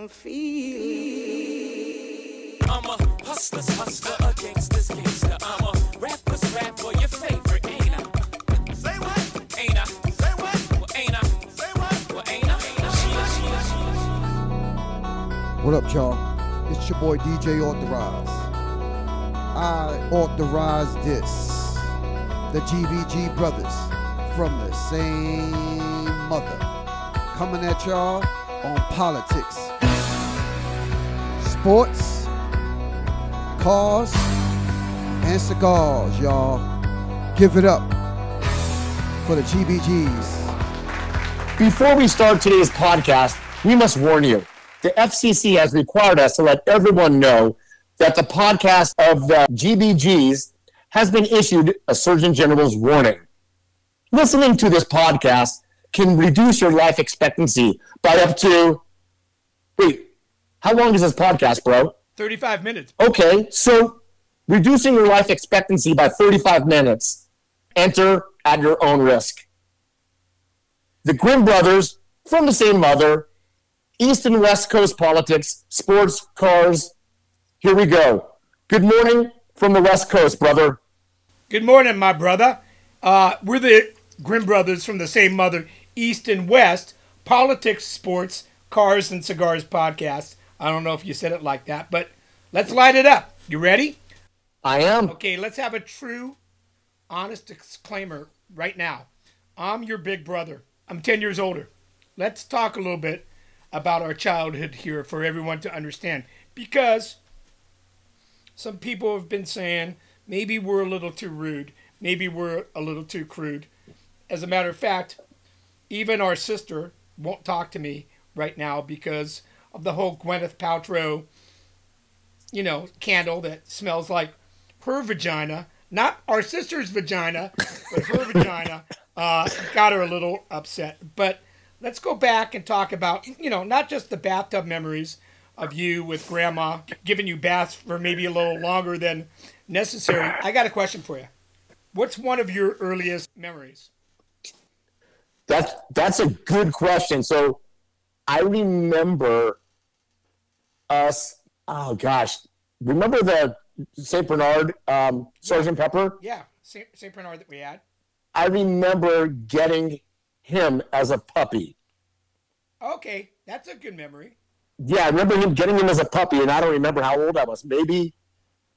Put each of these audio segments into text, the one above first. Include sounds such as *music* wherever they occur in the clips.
I'm feeling. I'm a hustler's hustler, a gangster's gangster. I'm a rapper's rapper, your favorite, ain't I? Say what? Ain't I? Say what? Well, ain't I? Say what? Well, ain't I? What up, y'all? It's your boy DJ Authorize. I authorize this. The GBG brothers from the same mother. Coming at y'all on politics, sports, cars, and cigars, y'all. Give it up for the GBGs. Before we start today's podcast, we must warn you. The FCC has required us to let everyone know that the podcast of the GBGs has been issued a Surgeon General's warning. Listening to this podcast can reduce your life expectancy by up to. Wait, how long is this podcast, bro? 35 minutes. Okay, so reducing your life expectancy by 35 minutes. Enter at your own risk. The Grimm brothers, from the same mother, East and West Coast politics, sports, cars. Here we go. Good morning from the West Coast, brother. Good morning, my brother. Uh, we're the Grimm brothers from the same mother, East and West, politics, sports, cars, and cigars podcast. I don't know if you said it like that, but let's light it up. You ready? I am. Okay, let's have a true, honest disclaimer right now. I'm your big brother. I'm 10 years older. Let's talk a little bit about our childhood here for everyone to understand. Because some people have been saying maybe we're a little too rude, maybe we're a little too crude. As a matter of fact, even our sister won't talk to me right now because of the whole Gwyneth Paltrow, you know, candle that smells like her vagina, not our sister's vagina, but her vagina, uh, got her a little upset. But let's go back and talk about, you know, not just the bathtub memories of you with grandma giving you baths for maybe a little longer than necessary. I got a question for you. What's one of your earliest memories? That's that's a good question. So I remember us. Oh gosh, remember the Saint Bernard um, Sergeant Pepper? Yeah, St. St. Bernard that we had. I remember getting him as a puppy. Okay, that's a good memory. Yeah, I remember him getting him as a puppy, and I don't remember how old I was. Maybe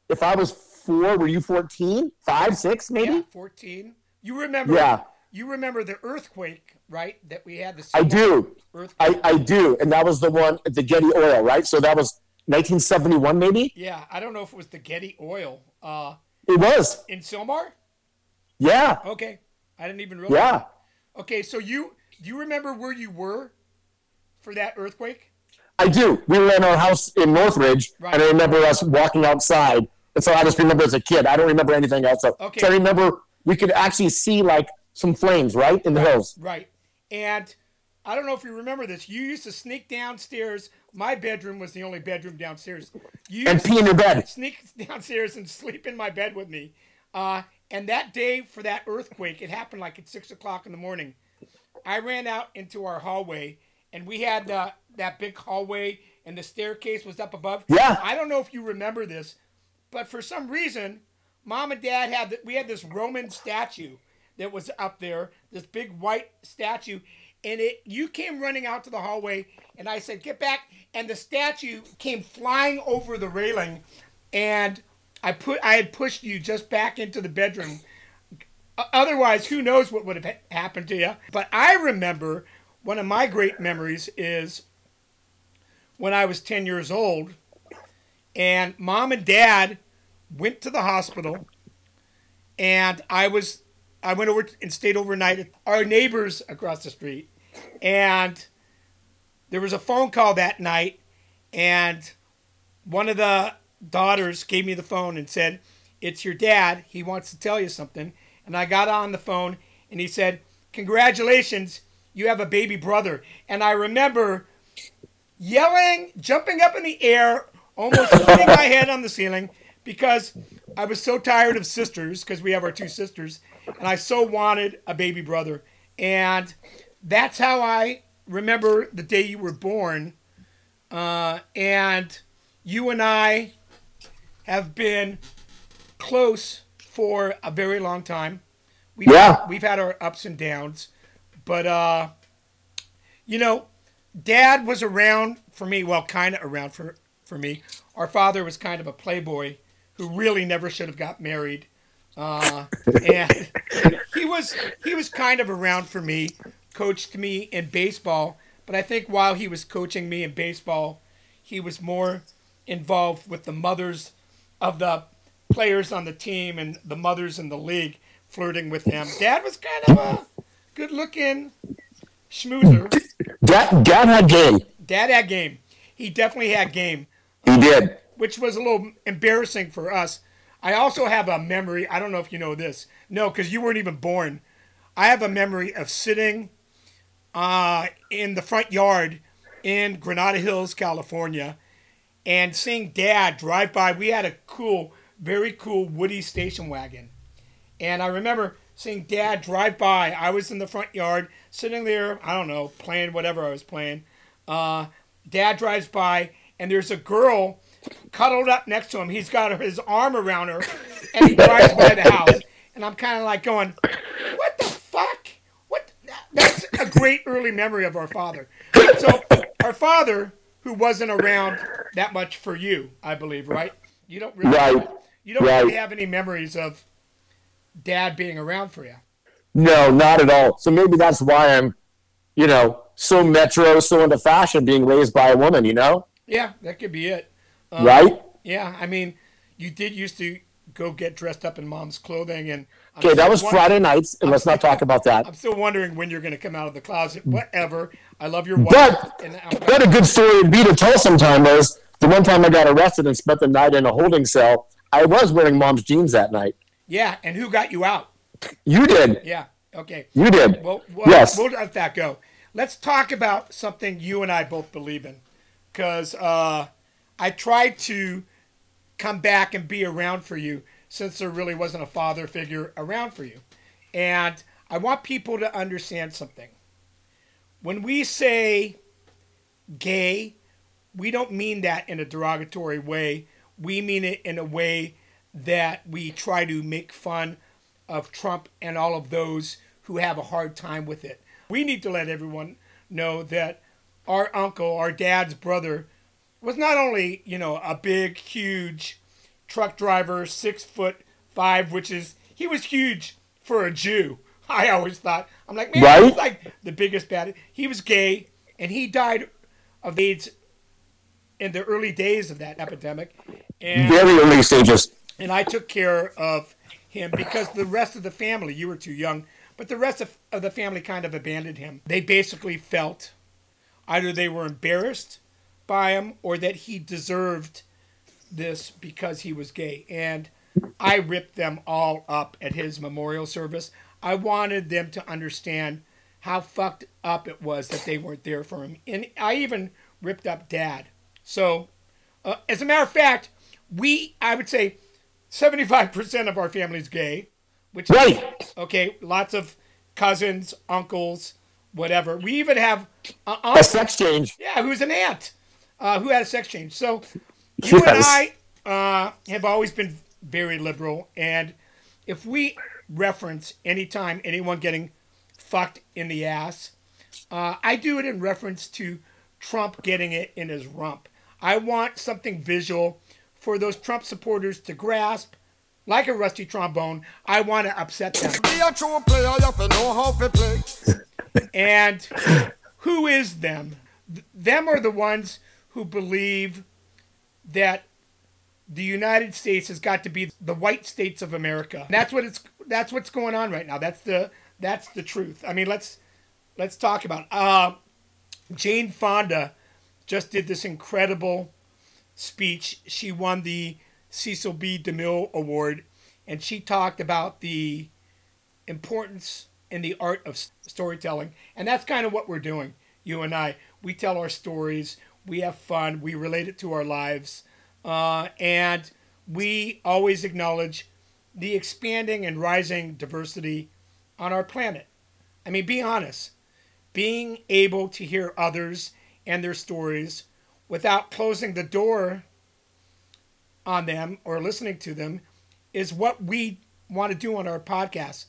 if I was four, were you 14? Five, six, maybe? Yeah, 14. You remember? Yeah. You remember the earthquake, right? That we had the. I do. Earthquake. I, I do. And that was the one at the Getty Oil, right? So that was 1971, maybe? Yeah, I don't know if it was the Getty Oil. Uh, It was. in Sylmar. Yeah. Okay, I didn't even realize. Yeah. Okay, so you do you remember where you were for that earthquake? I do. We were in our house in Northridge, Right. and I remember us walking outside. And so I just remember as a kid. I don't remember anything else. So, Okay. so I remember we could actually see like some flames, right, in the hills. Right. And I don't know if you remember this. You used to sneak downstairs. My bedroom was the only bedroom downstairs. You And pee in your bed. sneak *laughs* downstairs and sleep in my bed with me. Uh, and that day for that earthquake, it happened like at six o'clock in the morning. I ran out into our hallway, and we had uh, that big hallway, and the staircase was up above. Yeah. I don't know if you remember this, but for some reason, mom and dad had th- we had this Roman statue that was up there, this big white statue, and it you came running out to the hallway, and I said, "Get back!" And the statue came flying over the railing, and I put I had pushed you just back into the bedroom. Otherwise, who knows what would have happened to you? But I remember one of my great memories is when I was 10 years old, and mom and dad went to the hospital, and I was I went over and stayed overnight at our neighbors across the street, and there was a phone call that night, and one of the daughters gave me the phone and said, "It's your dad. He wants to tell you something." And I got on the phone, and he said, "Congratulations, you have a baby brother." And I remember yelling, jumping up in the air, almost *laughs* hitting my head on the ceiling because I was so tired of sisters because we have our two sisters, and I so wanted a baby brother. And that's how I remember the day you were born. uh, and you and I have been close for a very long time. We've, Yeah. we've had our ups and downs, but uh, you know, Dad was around for me. Well, kind of around for for me. Our father was kind of a playboy who really never should have got married, uh, and he was he was kind of around for me. Coached me in baseball, but I think while he was coaching me in baseball, he was more involved with the mothers of the players on the team and the mothers in the league, flirting with them. Dad was kind of a good-looking schmoozer. Dad, Dad had game. Dad had game. He definitely had game, He did. which was a little embarrassing for us. I also have a memory. I don't know if you know this. No, because you weren't even born. I have a memory of sitting uh, in the front yard in Granada Hills, California, and seeing Dad drive by. We had a cool, very cool Woody station wagon. And I remember seeing Dad drive by. I was in the front yard, sitting there, I don't know, playing whatever I was playing. Uh, Dad drives by, and there's a girl cuddled up next to him. He's got his arm around her, and he drives by the house. And I'm kind of like going, what the fuck? What? That's a great early memory of our father. So, our father, who wasn't around that much for you, I believe, right? You don't really, Right. you don't really have any memories of dad being around for you. No, not at all. So maybe that's why I'm, you know, so metro, so into fashion, being raised by a woman. You know, Yeah, that could be it. Uh, right? Yeah, I mean, you did used to go get dressed up in mom's clothing, and I'm Okay, that was Friday nights, and let's not talk about that. I'm still wondering when you're going to come out of the closet. Whatever. I love your wife. But and what a good story would be to tell sometime was the one time I got arrested and spent the night in a holding cell. I was wearing mom's jeans that night. yeah, and who got you out? You did. Yeah. Okay. You did. Well, well yes. we'll let that go. Let's talk about something you and I both believe in, because uh, I tried to come back and be around for you since there really wasn't a father figure around for you, and I want people to understand something. When we say gay, we don't mean that in a derogatory way. We mean it in a way that we try to make fun of Trump and all of those who have a hard time with it. We need to let everyone know that our uncle, our dad's brother, was not only, you know, a big, huge truck driver, six foot five, which is, he was huge for a Jew. *laughs* I always thought, I'm like, man, Right? he's like the biggest bad. He was gay, and he died of AIDS in the early days of that epidemic. And Very early stages. and I took care of him because the rest of the family, you were too young, but the rest of, of the family kind of abandoned him. They basically felt either they were embarrassed by him or that he deserved this because he was gay. And I ripped them all up at his memorial service. I wanted them to understand how fucked up it was that they weren't there for him. And I even ripped up dad. So, uh, as a matter of fact, we, I would say, 75% of our family's gay, which is Right. okay, lots of cousins, uncles, whatever. We even have uh, A sex change. yeah, who's an aunt uh, who had a sex change. So *laughs* you and I uh, have always been very liberal, and if we reference anytime anyone getting fucked in the ass, uh, I do it in reference to Trump getting it in his rump. I want something visual for those Trump supporters to grasp, like a rusty trombone. I want to upset them. Be a true player, you have to know how to play. And who is them? Th- Them are the ones who believe that the United States has got to be the white states of America. And that's what it's that's what's going on right now. That's the that's the truth. I mean, let's let's talk about it. uh Jane Fonda just did this incredible speech. She won the Cecil B. DeMille Award and she talked about the importance in the art of storytelling. And that's kind of what we're doing, you and I. We tell our stories, we have fun, we relate it to our lives, uh, and we always acknowledge the expanding and rising diversity on our planet. I mean, be honest. Being able to hear others and their stories without closing the door on them or listening to them is what we want to do on our podcast.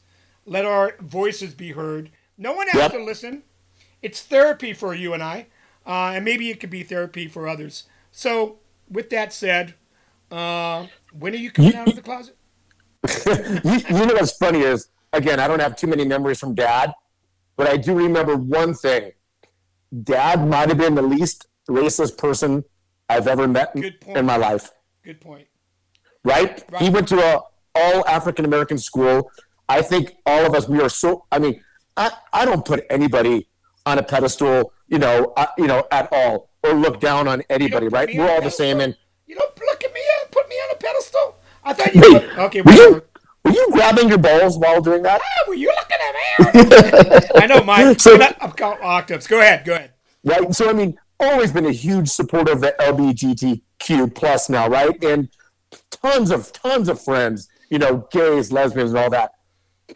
Let our voices be heard. No one has Yep. to listen. It's therapy for you and I, uh, and maybe it could be therapy for others. So, with that said, uh, when are you coming out of the closet? *laughs* you, you know what's funny is again i don't have too many memories from dad but i do remember one thing dad might have been the least racist person i've ever met in- my life Good point. right? He went to a all African American school. I think all of us we are so. I mean, I, I don't put anybody on a pedestal, you know, uh, you know, at all, or look down on anybody, right? We're all the same. And you don't look at me and put me on a pedestal. I thought you. wait, Put, okay, were you were you grabbing your balls while doing that? Ah, were you looking at me? *laughs* I know, Mike. So- I'm called octaves. Go ahead. Go ahead. right? So I mean, always been a huge supporter of the LGBTQ plus now, right? And tons of tons of friends, you know, gays, lesbians, and all that.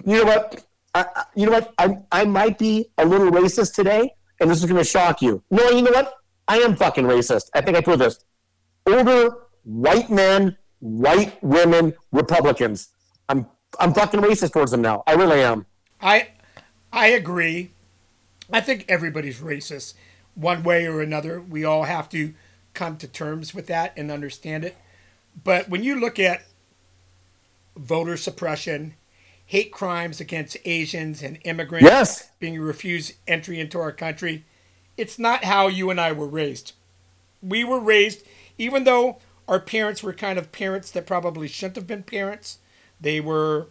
You know what? I- you know what? I I might be a little racist today, and this is going to shock you. No, you know what? I am fucking racist. I think I told this. Older white men, white women, Republicans. I'm I'm fucking racist towards them now. I really am. I I agree. I think everybody's racist one way or another. We all have to come to terms with that and understand it. But when you look at voter suppression, hate crimes against Asians and immigrants Yes. being refused entry into our country, it's not how you and I were raised. We were raised, even though our parents were kind of parents that probably shouldn't have been parents, they were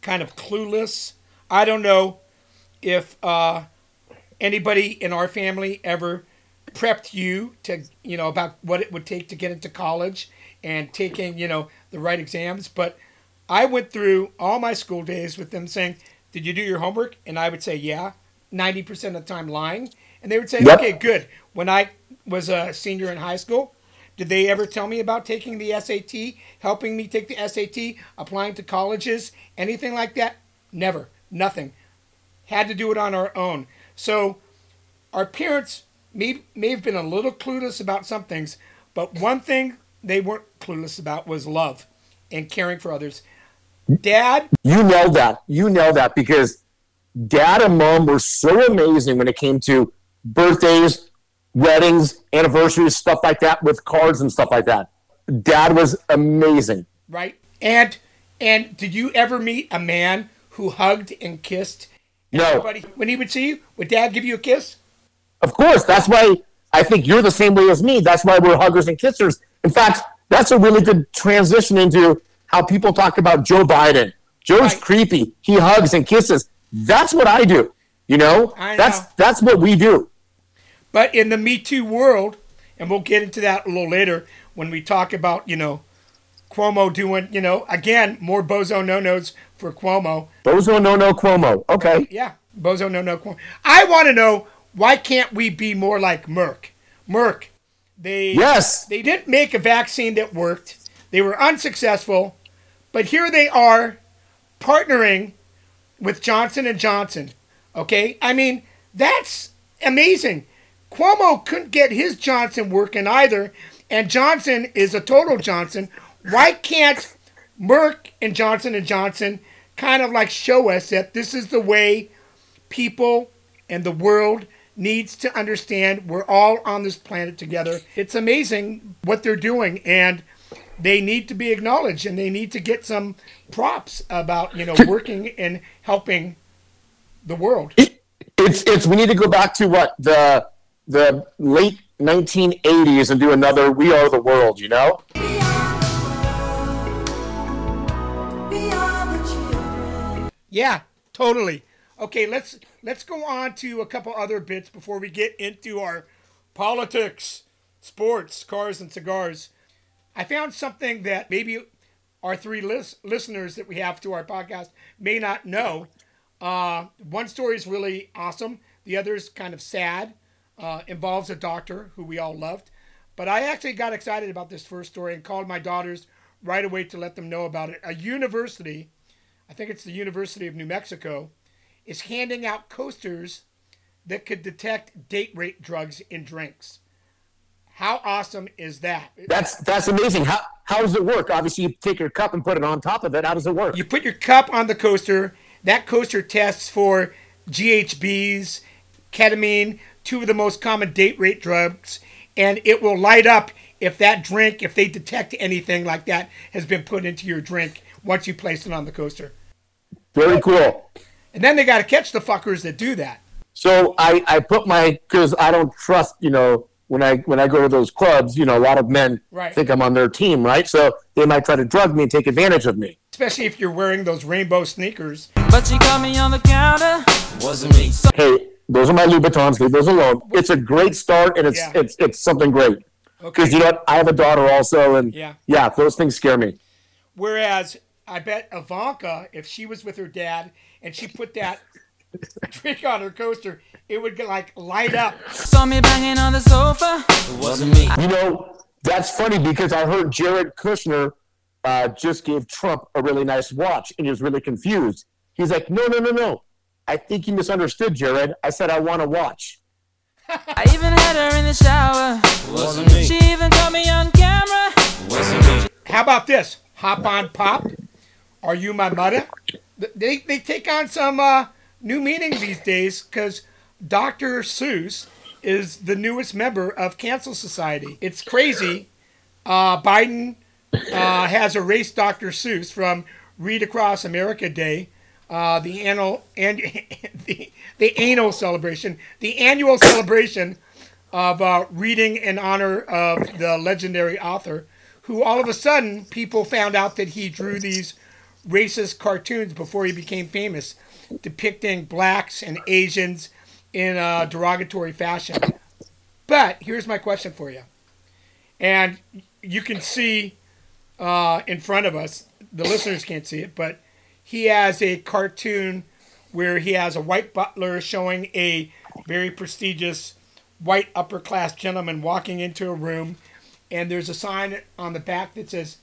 kind of clueless. I don't know if uh, anybody in our family ever prepped you to, you know, about what it would take to get into college and taking, you know, the right exams. But I went through all my school days with them saying, Did you do your homework? And I would say, Yeah, 90% of the time lying. And they would say, Yep. Okay, good. When I was a senior in high school, did they ever tell me about taking the SAT, helping me take the SAT, applying to colleges, anything like that? Never. Nothing. Had to do it on our own. So our parents may, may have been a little clueless about some things, but one thing they weren't clueless about was love and caring for others. Dad, You know that. You know that because dad and mom were so amazing when it came to birthdays, weddings, anniversaries, stuff like that with cards and stuff like that. Dad was amazing. right? And and did you ever meet a man who hugged and kissed No, everybody when he would see you? Would dad give you a kiss? of course. That's why I think you're the same way as me. That's why we're huggers and kissers. In fact, that's a really good transition into how people talk about Joe Biden. Joe's Right. creepy. He hugs and kisses. That's what I do. You know, that's that's what we do. But in the Me Too world, and we'll get into that a little later when we talk about, you know, Cuomo doing, you know, again, more bozo no nos for Cuomo. Bozo no no Cuomo. Okay. Yeah, bozo no no Cuomo. I want to know why can't we be more like Merck? Merck, they Yes. they didn't make a vaccine that worked. They were unsuccessful, but here they are partnering with Johnson and Johnson. Okay? I mean, that's amazing. Cuomo couldn't get his Johnson working either, and Johnson is a total Johnson. Why can't Merck and Johnson and Johnson kind of like show us that this is the way people and the world needs to understand we're all on this planet together. It's amazing what they're doing and they need to be acknowledged and they need to get some props about, you know, working and helping the world. It, it's it's we need to go back to what the the late 1980s and do another "We Are the World." You know. Yeah, totally. Okay, let's let's go on to a couple other bits before we get into our politics, sports, cars, and cigars. I found something that maybe our three lis- listeners that we have to our podcast may not know. Uh, one story is really awesome. The other is kind of sad. Uh, involves a doctor who we all loved. But I actually got excited about this first story and called my daughters right away to let them know about it. A university, I think it's the University of New Mexico, is handing out coasters that could detect date rape drugs in drinks. How awesome is that? That's that's amazing. How how does it work? Obviously, you take your cup and put it on top of it. How does it work? You put your cup on the coaster. That coaster tests for GHBs, ketamine, two of the most common date rape drugs, and it will light up if that drink, if they detect anything like that has been put into your drink once you place it on the coaster. Very cool. And then they got to catch the fuckers that do that. So I, I put my because I don't trust you know when I when I go to those clubs you know a lot of men Right. think I'm on their team right so they might try to drug me and take advantage of me. Especially if you're wearing those rainbow sneakers. But she caught me on the counter. Wasn't me. Hey, those are my Louboutins. Leave those alone. It's a great start and it's Yeah. it's it's something great Okay. because you know what? I have a daughter also and Yeah. yeah those things scare me. Whereas I bet Ivanka, if she was with her dad and she put that drink on her coaster, it would like light up. Saw me banging on the sofa. It wasn't me. You know, that's funny because I heard Jared Kushner uh, just gave Trump a really nice watch and he was really confused. He's like, no, no, no, no. I think you misunderstood, Jared. I said I want a watch. *laughs* I even had her in the shower. Wasn't me. She even caught me on camera. Wasn't me. How about this? Hop on pop. Are you my mother? They, they take on some uh, new meaning these days because Dr. Seuss is the newest member of Cancel Society. It's crazy. Uh, Biden uh, has erased Dr. Seuss from Read Across America Day, uh, the annual and *laughs* the, the annual celebration, the annual celebration of uh, reading in honor of the legendary author, who all of a sudden people found out that he drew these racist cartoons before he became famous, depicting blacks and Asians in a derogatory fashion. But here's my question for you. And you can see uh, in front of us, the listeners can't see it, but he has a cartoon where he has a white butler showing a very prestigious white upper class gentleman walking into a room, and there's a sign on the back that says,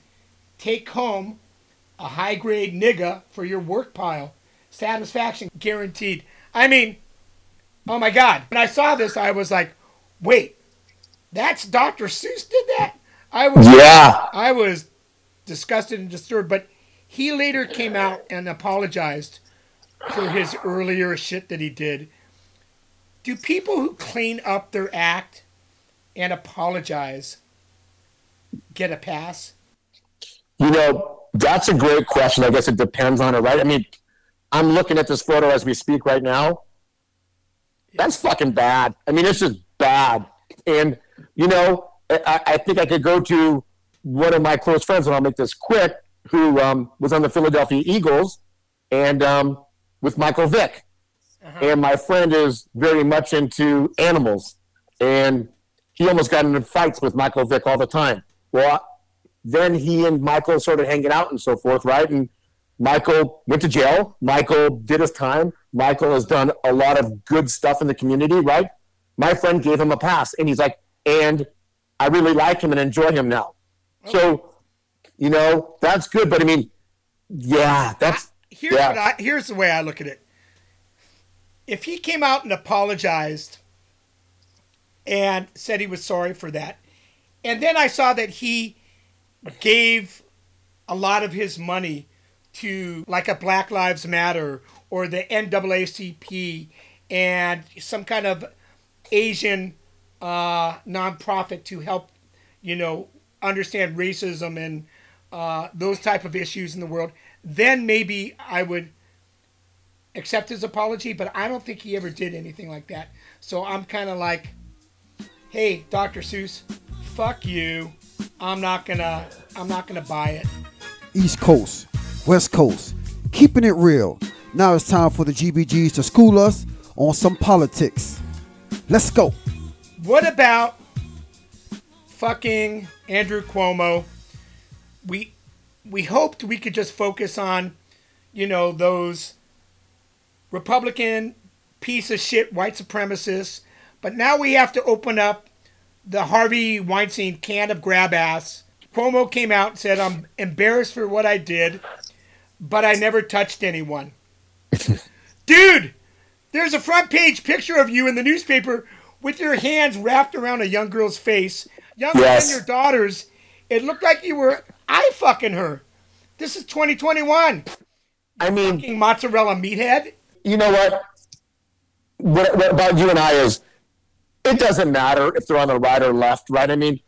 Take home a high grade nigga for your work pile. Satisfaction guaranteed. I mean, oh my God. When I saw this, I was like, wait, that's Dr. Seuss did that? I was Yeah. I was disgusted and disturbed, but he later came out and apologized for his earlier shit that he did. Do people who clean up their act and apologize get a pass? You know, that's a great question. I guess it depends on it, right? I mean, I'm looking at this photo as we speak right now. That's fucking bad. I mean, it's just bad. And, you know, I, I think I could go to one of my close friends, and I'll make this quick, who um, was on the Philadelphia Eagles and um, with Michael Vick. And my friend is very much into animals. And he almost got into fights with Michael Vick all the time. Well, then he and Michael started hanging out and so forth, right? And Michael went to jail. Michael did his time. Michael has done a lot of good stuff in the community, right? My friend gave him a pass, and he's like, and I really like him and enjoy him now. So, you know, that's good. But I mean, yeah, that's Here's Yeah. what I here's the way I look at it. If he came out and apologized and said he was sorry for that, and then I saw that he gave a lot of his money to like a Black Lives Matter or the NAACP and some kind of Asian uh, nonprofit to help, you know, understand racism and uh, those type of issues in the world, then maybe I would accept his apology. But I don't think he ever did anything like that. So I'm kind of like, hey, Dr. Seuss, fuck you. I'm not gonna. I'm not gonna buy it. East Coast, West Coast, keeping it real. Now it's time for the GBGs to school us on some politics. Let's go. What about fucking Andrew Cuomo? We we hoped we could just focus on, you know, those Republican piece of shit white supremacists, but now we have to open up the Harvey Weinstein can of grab ass. Cuomo came out and said, "I'm embarrassed for what I did, but I never touched anyone." *laughs* Dude, there's a front page picture of you in the newspaper with your hands wrapped around a young girl's face. younger Yes. than your daughters, it looked like you were eye fucking her. This is 2021. I mean, Fucking mozzarella meathead. you know what? what? What about you and I is it doesn't matter if they're on the right or left, right? I mean,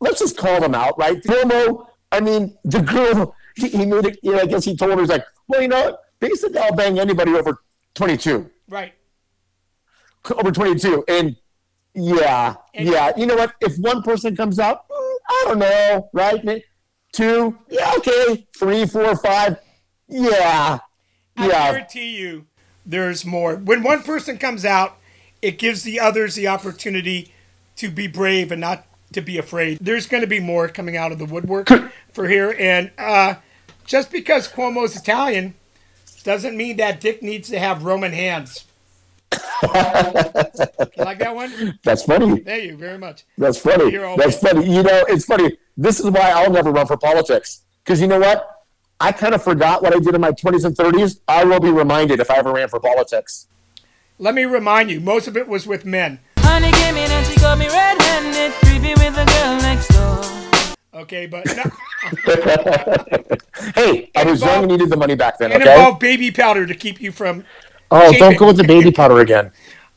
let's just call them out, right? Cuomo, I mean, the girl, he, he made it, you know, I guess he told her, he's like, well, you know, basically I'll bang anybody over 22, Right. over 22. And yeah, And- yeah, you know what? If one person comes out, mm, I don't know, right? Two, yeah, okay. Three, four, five, yeah, Yeah. I yeah. guarantee you there's more. When one person comes out, it gives the others the opportunity to be brave and not to be afraid. There's going to be more coming out of the woodwork for here. And uh, just because Cuomo's Italian doesn't mean that dick needs to have Roman hands. you like that one? That's funny. Thank you very much. That's funny. You're That's funny. You know, it's funny. This is why I'll never run for politics. Because you know what? I kind of forgot what I did in my 20s and 30s. I will be reminded if I ever ran for politics. Let me remind you, most of it was with men. Honey Okay, but no, *laughs* Hey, I And was young involve- and needed the money back then, and okay? involve baby powder to keep you from. Oh, Shape don't go with the baby powder again.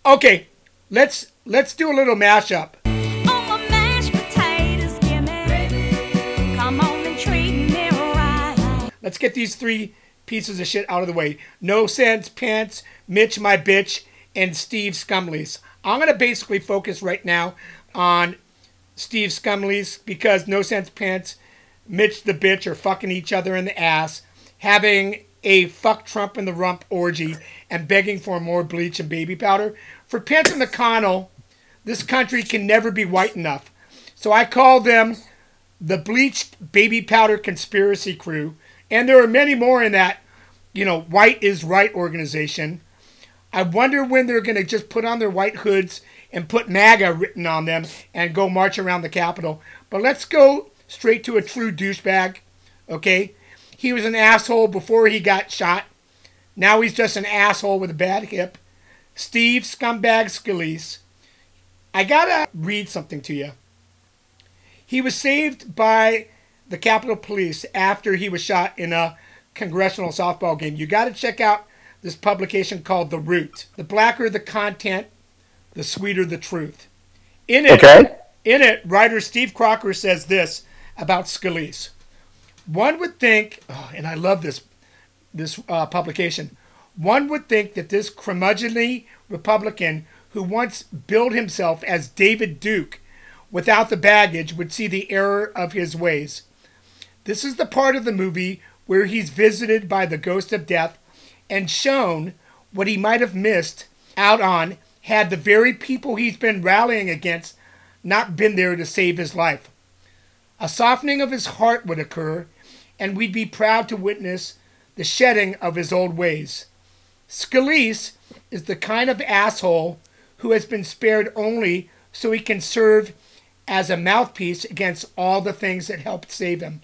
Okay, let's let's do a little mashup. Oh, on my mashed potatoes, give me. Come on and treat me right. Let's get these three pieces of shit out of the way. No sense pants, Mitch my bitch, and Steve Scumleys. I'm gonna basically focus right now on Steve Scumleys because no sense pants, Mitch the bitch are fucking each other in the ass, having a fuck Trump in the rump orgy, and begging for more bleach and baby powder. For Pence and McConnell, this country can never be white enough. So I call them the bleached baby powder conspiracy crew, and there are many more in that, you know, white is right organization. I wonder when they're going to just put on their white hoods and put MAGA written on them and go march around the Capitol. But let's go straight to a true douchebag, okay? He was an asshole before he got shot. Now he's just an asshole with a bad hip. Steve Scumbag Scalise. I gotta read something to you. He was saved by the Capitol Police after he was shot in a congressional softball game. You got to check out this publication called The Root. The blacker the content, the sweeter the truth. In it, Okay? in it, writer Steve Crocker says this about Scalise. One would think, oh, and I love this this uh, publication. One would think that this curmudgeonly Republican who once billed himself as David Duke without the baggage would see the error of his ways. This is the part of the movie where he's visited by the ghost of death and shown what he might have missed out on had the very people he's been rallying against not been there to save his life. A softening of his heart would occur, and we'd be proud to witness the shedding of his old ways. Scalise is the kind of asshole who has been spared only so he can serve as a mouthpiece against all the things that helped save him.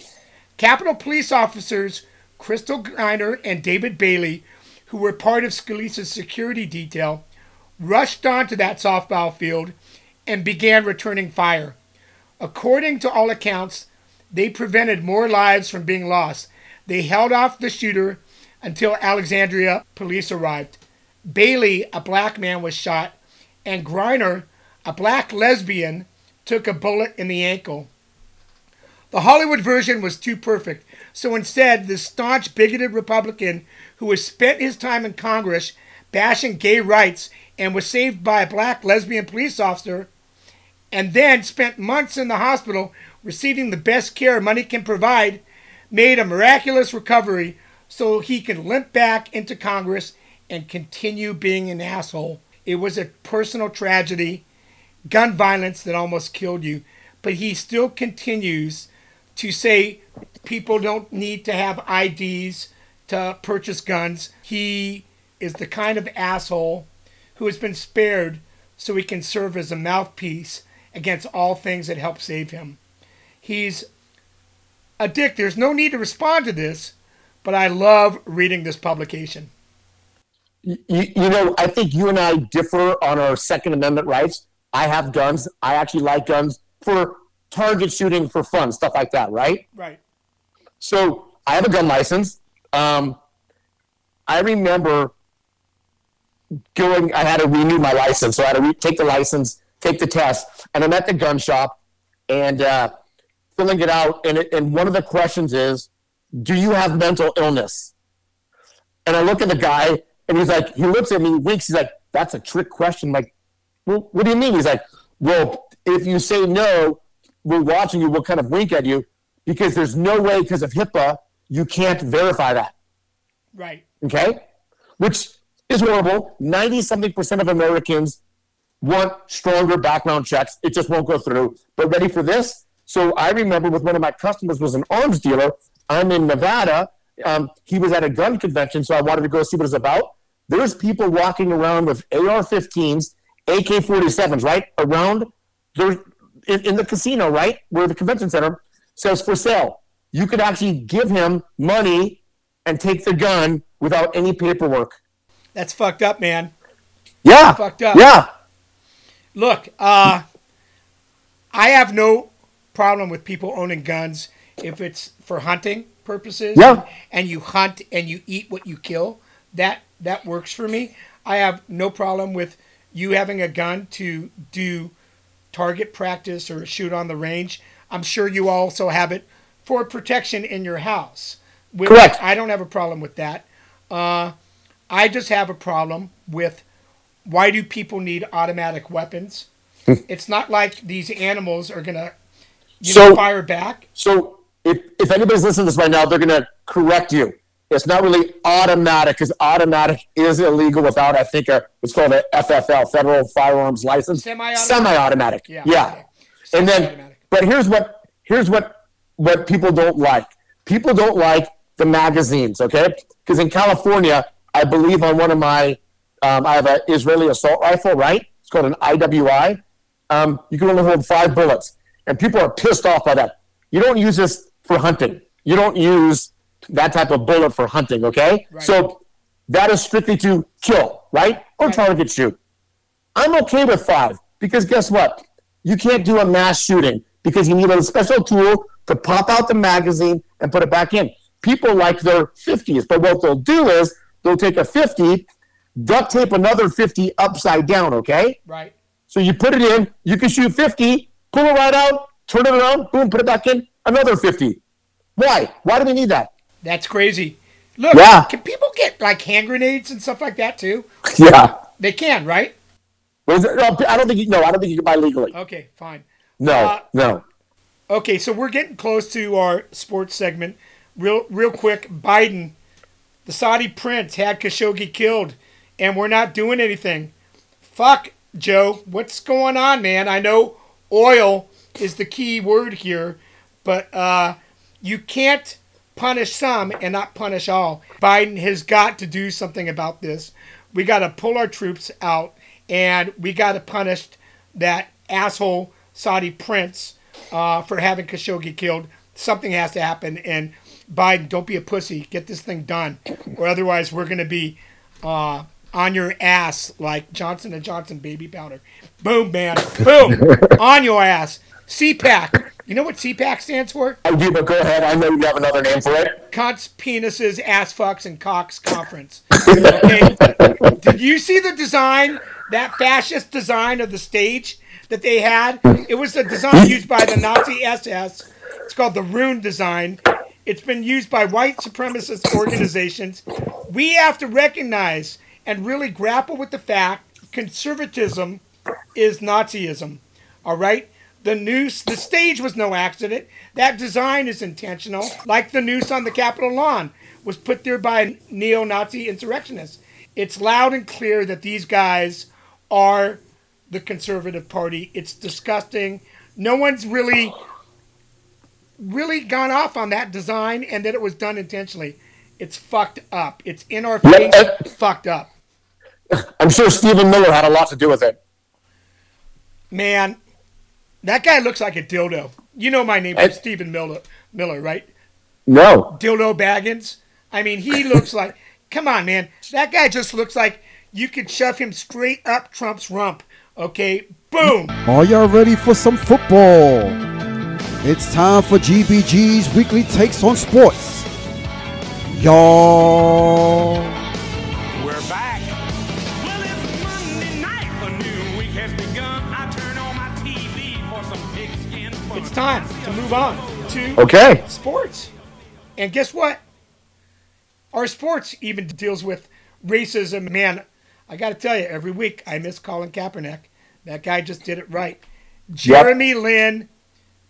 Capitol Police officers Crystal Griner and David Bailey, who were part of Scalise's security detail, rushed onto that softball field and began returning fire. According to all accounts, they prevented more lives from being lost. They held off the shooter until Alexandria police arrived. Bailey, a black man, was shot, and Griner, a black lesbian, took a bullet in the ankle. The Hollywood version was too perfect, so instead, the staunch, bigoted Republican who has spent his time in Congress bashing gay rights and was saved by a black lesbian police officer and then spent months in the hospital receiving the best care money can provide, made a miraculous recovery so he can limp back into Congress and continue being an asshole. It was a personal tragedy, gun violence that almost killed you, but he still continues to say people don't need to have IDs to purchase guns. He is the kind of asshole who has been spared so he can serve as a mouthpiece against all things that help save him. He's a dick. There's no need to respond to this, but I love reading this publication. You, you know, I think you and I differ on our Second Amendment rights. I have guns. I actually like guns for target shooting for fun, stuff like that, right? Right. So I have a gun license. Um, I remember going. I had to renew my license, so I had to re- take the license, take the test, and I'm at the gun shop and uh, filling it out. And, it, and one of the questions is, "Do you have mental illness?" And I look at the guy, and he's like, he looks at me, winks. He's like, "That's a trick question." I'm like, well, what do you mean? He's like, well, if you say no, we're watching you. We'll kind of wink at you because there's no way because of HIPAA you can't verify that. Right. Okay, which is horrible. Ninety something percent of Americans want stronger background checks. It just won't go through. But ready for this? So I remember with one of my customers was an arms dealer. I'm in Nevada. Um, he was at a gun convention, so I wanted to go see what it's about. There's people walking around with AR-15s, AK-47s, right around there in, in the casino, right where the convention center says for sale. You could actually give him money and take the gun without any paperwork. That's fucked up, man. Yeah, Fucked up. Yeah, Look, uh, I have no problem with people owning guns if it's for hunting purposes. Yeah. And you hunt and you eat what you kill. That that works for me. I have no problem with you having a gun to do target practice or shoot on the range. I'm sure you also have it for protection in your house. Correct. I don't have a problem with that. Uh, I just have a problem with why do people need automatic weapons? Hmm. it's not like these animals are gonna you So- know, fire back. So if, if anybody's listening to this right now, they're going to correct you. It's not really automatic because automatic is illegal without, I think, a, it's called a FFL, Federal Firearms License. Semi-automatic? Semi-automatic. Yeah, Yeah. And then, but here's what here's what what people don't like. People don't like the magazines, okay? Because in California, I believe on one of my, um, I have an Israeli assault rifle, right? It's called an IWI. Um, you can only hold five bullets, and people are pissed off by that. You don't use this for hunting. You don't use that type of bullet for hunting, okay? Right. So that is strictly to kill, right? Or Right. target shoot. I'm okay with five because guess what? You can't do a mass shooting because you need a special tool to pop out the magazine and put it back in. People like their 50s, but what they'll do is they'll take a 50, duct tape another 50 upside down, okay? Right. So you put it in, you can shoot 50, pull it right out, turn it around, boom, put it back in, another 50. Why? Why do we need that? That's crazy. Look, Yeah. can people get like hand grenades and stuff like that too? *laughs* Yeah. They can, right? No, I don't think you, no, I don't think you can buy legally. Okay, fine. No, Uh, no. Okay, so we're getting close to our sports segment. Real, real quick. Biden, the Saudi prince, had Khashoggi killed, and we're not doing anything. Fuck, Joe. What's going on, man? I know oil is the key word here, but uh, you can't punish some and not punish all. Biden has got to do something about this. We got to pull our troops out, and we got to punish that asshole Saudi prince uh, for having Khashoggi killed. Something has to happen, and Biden, don't be a pussy. Get this thing done, or otherwise we're going to be uh, on your ass like Johnson and Johnson baby powder. Boom, man. Boom. *laughs* on your ass. CPAC. You know what CPAC stands for? I do, but go ahead. I know you have another name for it. Cunts, penises, ass fucks, and cocks conference. Okay. *laughs* Did you see the design, that fascist design of the stage that they had? It was the design used by the Nazi SS. It's called the Rune design. It's been used by white supremacist organizations. We have to recognize and really grapple with the fact conservatism is Nazism. All right? The noose, the stage was no accident. That design is intentional, like the noose on the Capitol lawn was put there by neo Nazi insurrectionists. It's loud and clear that these guys are the conservative party. It's disgusting. No one's really, really gone off on that design and that it was done intentionally. It's fucked up. It's in our face, fucked up. *laughs* I'm sure Stephen Miller had a lot to do with it. Man, that guy looks like a dildo. You know my name I- is Stephen Miller, Miller, right? No. Dildo Baggins. I mean, he *laughs* looks like. Come on, man. That guy just looks like you could shove him straight up Trump's rump. Okay, boom. Are y'all ready for some football? It's time for GBG's weekly takes on sports. Y'all. We're back. Well, it's Monday night. A new week has begun. I turn on my TV for some pigskin fun. It's time to move on to Okay. sports. And guess what? Our sports even deals with racism. Man, I got to tell you, every week I miss Colin Kaepernick. That guy just did it right. Jeremy Lin,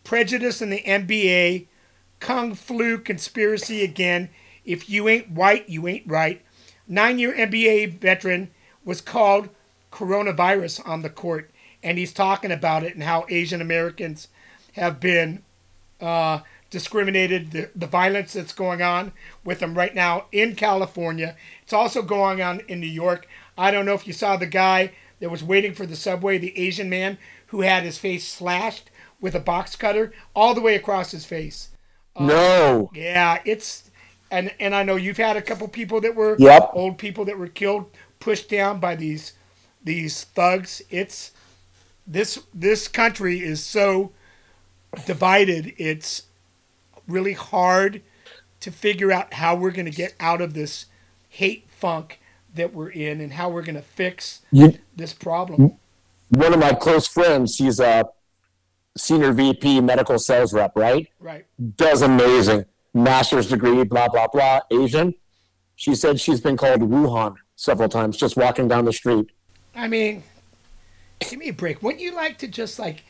prejudice in the NBA, Kung Flu conspiracy again. If you ain't white, you ain't right. Nine year NBA veteran was called coronavirus on the court, and he's talking about it and how Asian Americans have been uh, discriminated, the, the violence that's going on with them right now in California. It's also going on in New York. I don't know if you saw the guy that was waiting for the subway, the Asian man who had his face slashed with a box cutter all the way across his face. Um, no. Yeah, it's and and I know you've had a couple people that were Yep. old people that were killed, pushed down by these these thugs. It's this this country is so divided. It's really hard to figure out how we're going to get out of this hate funk that we're in and how we're going to fix You, this problem. one of my close friends, he's a senior VP medical sales rep, right? Right. Does amazing. Master's degree, blah, blah, blah. Asian. She said she's been called Wuhan several times just walking down the street. I mean, give me a break. Wouldn't you like to just like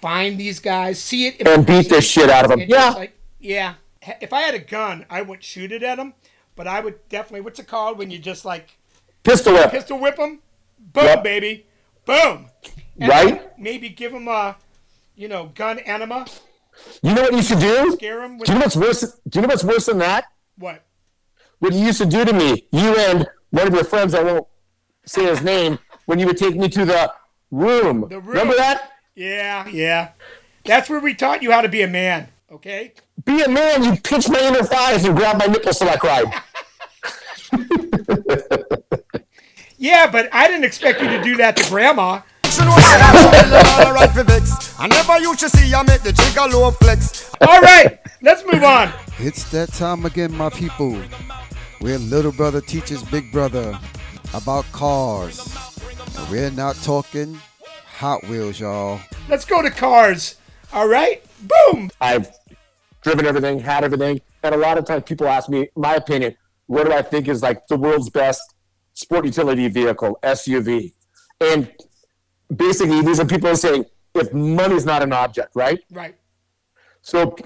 find these guys, see it, And beat the shit out of them. Yeah. like, yeah. If I had a gun, I wouldn't shoot it at them, but I would definitely. What's it called when you just like Pistol whip. pistol whip them? Boom, Yep. baby, boom. And Right? Maybe give them a, you know, gun enema. You know what you should do? Scare Do you know what's worse? Do you know what's worse than that? what? What you used to do to me, you and one of your friends, I won't say his name, when you would take me to the room. The room. Remember that? Yeah, yeah. That's where we taught you how to be a man. Okay. Be a man, you pinch my inner thighs and grab my nipples till I cried. *laughs* *laughs* Yeah, but I didn't expect you to do that to grandma. She know say I'm feeling alright for vex. I never used to see I make the jigger low flex. All right, let's move on. It's that time again, my people, where little brother teaches big brother about cars. And we're not talking Hot Wheels, y'all. Let's go to cars. All right. Boom. I've driven everything, had everything, and a lot of times people ask me my opinion. What do I think is like the world's best sport utility vehicle SUV? And basically, these are people saying if money's not an object, right? Right. So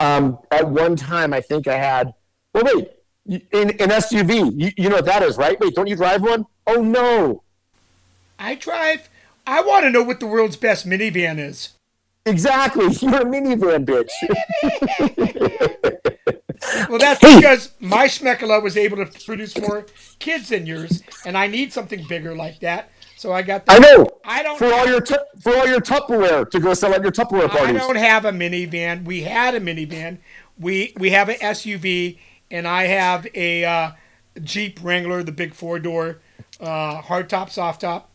um, at one time, I think I had. Well, wait, in an SUV, you, you know what that is, right? Wait, don't you drive one? Oh no, I drive. I want to know what the world's best minivan is. exactly. *laughs* You're a minivan, bitch. *laughs* Well, that's because my Schmekula was able to produce more kids than yours, and I need something bigger like that. So I got. The, I know. I don't for all your tu- for all your Tupperware to go sell at your Tupperware parties. I don't have a minivan. We had a minivan. We we have an SUV, and I have a uh, Jeep Wrangler, the big four door, uh, hard top, soft top.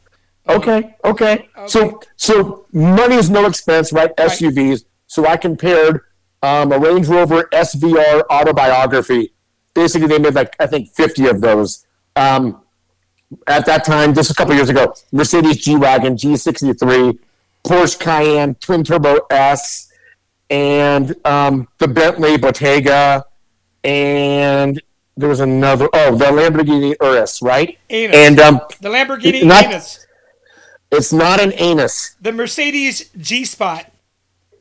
Okay, okay. So so money is no expense, right? SUVs. So I compared um, a Range Rover SVR autobiography. Basically, they made like I think fifty of those. Um, at that time, just a couple years ago, Mercedes G wagon, G63, Porsche Cayenne twin turbo S, and um, the Bentley Bentayga, and there was another. Oh, the Lamborghini Urus, right? Anus. And um, The Lamborghini Not- Anus. it's not an anus. The Mercedes G Spot.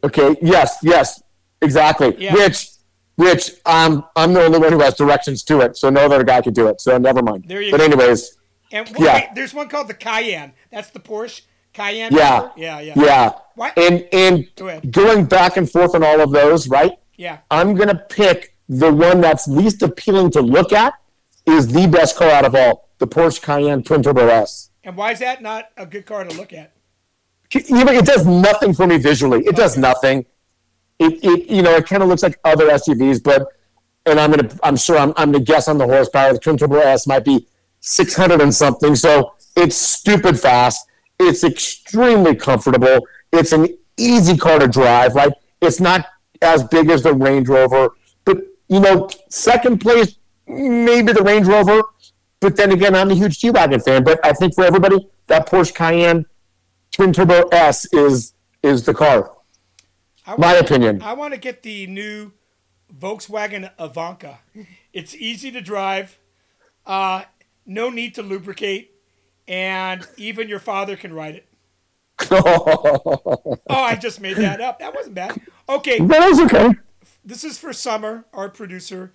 Okay. Yes. Yes. Exactly. Yeah. Which, which um, I'm the only one who has directions to it, so no other guy could do it. So never mind. There you but anyways, And Yeah. there's one called the Cayenne. That's the Porsche Cayenne. yeah? Yeah. Yeah. yeah. What? And and Go going back and forth on all of those, right? Yeah. I'm gonna pick the one that's least appealing to look at. Is the best car out of all the Porsche Cayenne Twin Turbo S. And why is that not a good car to look at? It does nothing for me visually. It does nothing. It, it you know, it kind of looks like other SUVs, but and I'm gonna, I'm sure I'm, I'm gonna guess on the horsepower. The twin turbo S might be 600 and something. So it's stupid fast. It's extremely comfortable. It's an easy car to drive. Like It's not as big as the Range Rover, but you know, second place maybe the Range Rover. But then again, I'm a huge G wagon fan. But I think for everybody, that Porsche Cayenne twin turbo S is is the car. I My opinion. I want to get the new Volkswagen Ivanka. It's easy to drive, uh, no need to lubricate, and even your father can ride it. *laughs* Oh, I just made that up. That wasn't bad. Okay, That is okay. this is for Summer, our producer.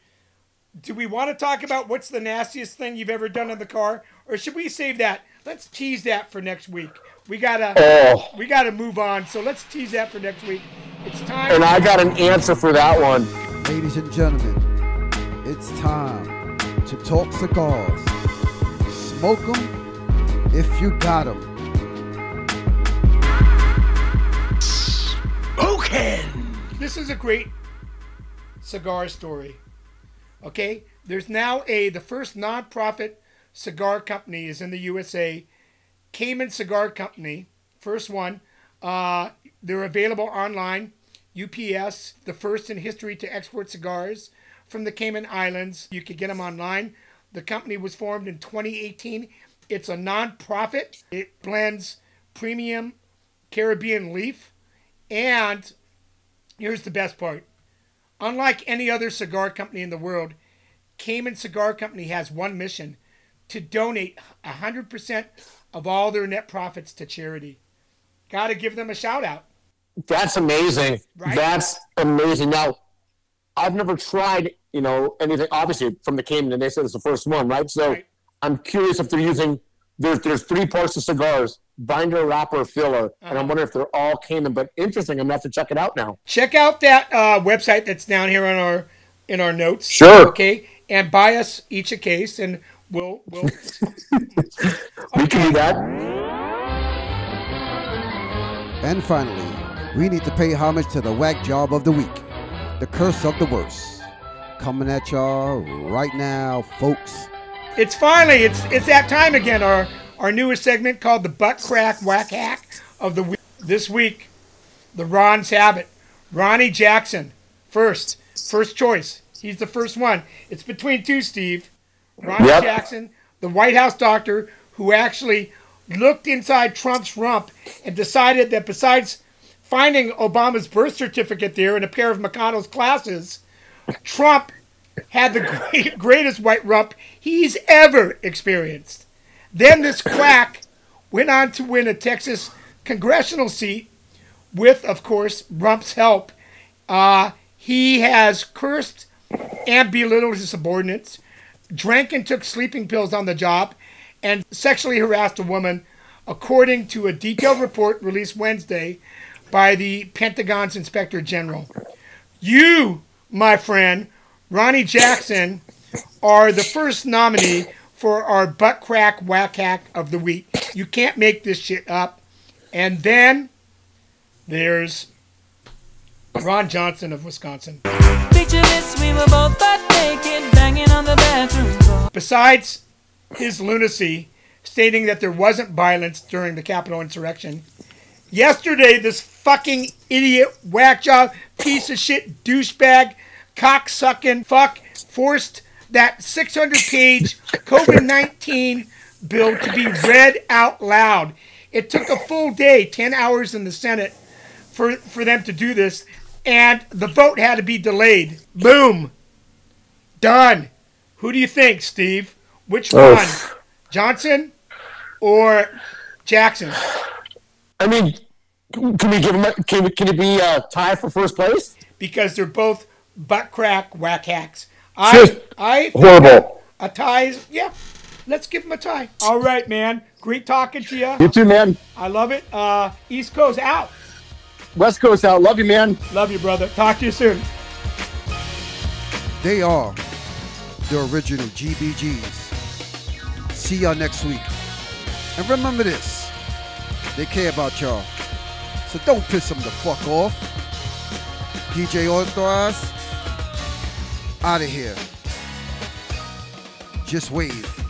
Do we want to talk about what's the nastiest thing you've ever done in the car, or should we save that? Let's tease that for next week. We gotta, Oh. we gotta move on. So let's tease that for next week. It's time. And I got an answer for that one. Ladies and gentlemen, it's time to talk cigars. Smoke them if you got them. Okay! This is a great cigar story. Okay, there's now a the first nonprofit cigar company is in the USA, Cayman Cigar Company, first one. Uh, they're available online. UPS, the first in history to export cigars from the Cayman Islands. You can get them online. The company was formed in 2018. It's a nonprofit. It blends premium Caribbean leaf and Here's the best part. Unlike any other cigar company in the world, Cayman Cigar Company has one mission to donate 100% of all their net profits to charity. Got to give them a shout out. That's amazing. Right? That's amazing. Now, I've never tried, you know, anything. Obviously, from the Cayman, and they said it's the first one, right? So, Right. I'm curious if they're using. There's there's three parts of cigars: binder, wrapper, filler, and Uh-huh. I'm wondering if they're all Cayman. But interesting. I'm gonna have to check it out now. Check out that uh, website that's down here on our in our notes. Sure. Okay, and buy us each a case, and we'll we'll. *laughs* We can do that. And finally, we need to pay homage to the whack job of the week, the curse of the worst. Coming at y'all right now, folks. It's finally it's it's that time again. Our our newest segment called the butt crack whack hack of the week. This week, the Ron's habit. Ronnie Jackson, first first choice. He's the first one. It's between two, Steve. Ronnie Yep. Jackson, the White House doctor who actually looked inside Trump's rump and decided that besides finding Obama's birth certificate there in a pair of McConnell's glasses, Trump had the *laughs* great, greatest white rump he's ever experienced. Then this quack went on to win a Texas congressional seat with, of course, Rump's help. Uh, he has cursed and belittled his subordinates, drank and took sleeping pills on the job, and sexually harassed a woman, according to a detailed report released Wednesday by the Pentagon's Inspector General. You, my friend, Ronnie Jackson, are the first nominee for our butt crack whack hack of the week. You can't make this shit up. And then there's Ron Johnson of Wisconsin. This, we were both butt naked, banging on the bathroom door. Besides his lunacy, stating that there wasn't violence during the Capitol insurrection, yesterday this fucking idiot, whack job, piece of shit, douchebag, cocksucking fuck forced that 600 page COVID 19 bill to be read out loud. It took a full day, 10 hours in the Senate, for, for them to do this, and the vote had to be delayed. Boom. Done. Who do you think, Steve? Which Oof. one? Johnson or Jackson? I mean, can we give him? A, can can it be uh, tie for first place? Because they're both butt crack whack hacks. I, Just I think horrible. A tie is, yeah. Let's give him a tie. All right, man. Great talking to you. You too, man. I love it. Uh, East Coast out. West Coast out. Love you, man. Love you, brother. Talk to you soon. They are the original GBGs. See y'all next week. And remember this they care about y'all. So don't piss them the fuck off. DJ Authorized, out of here. Just wave.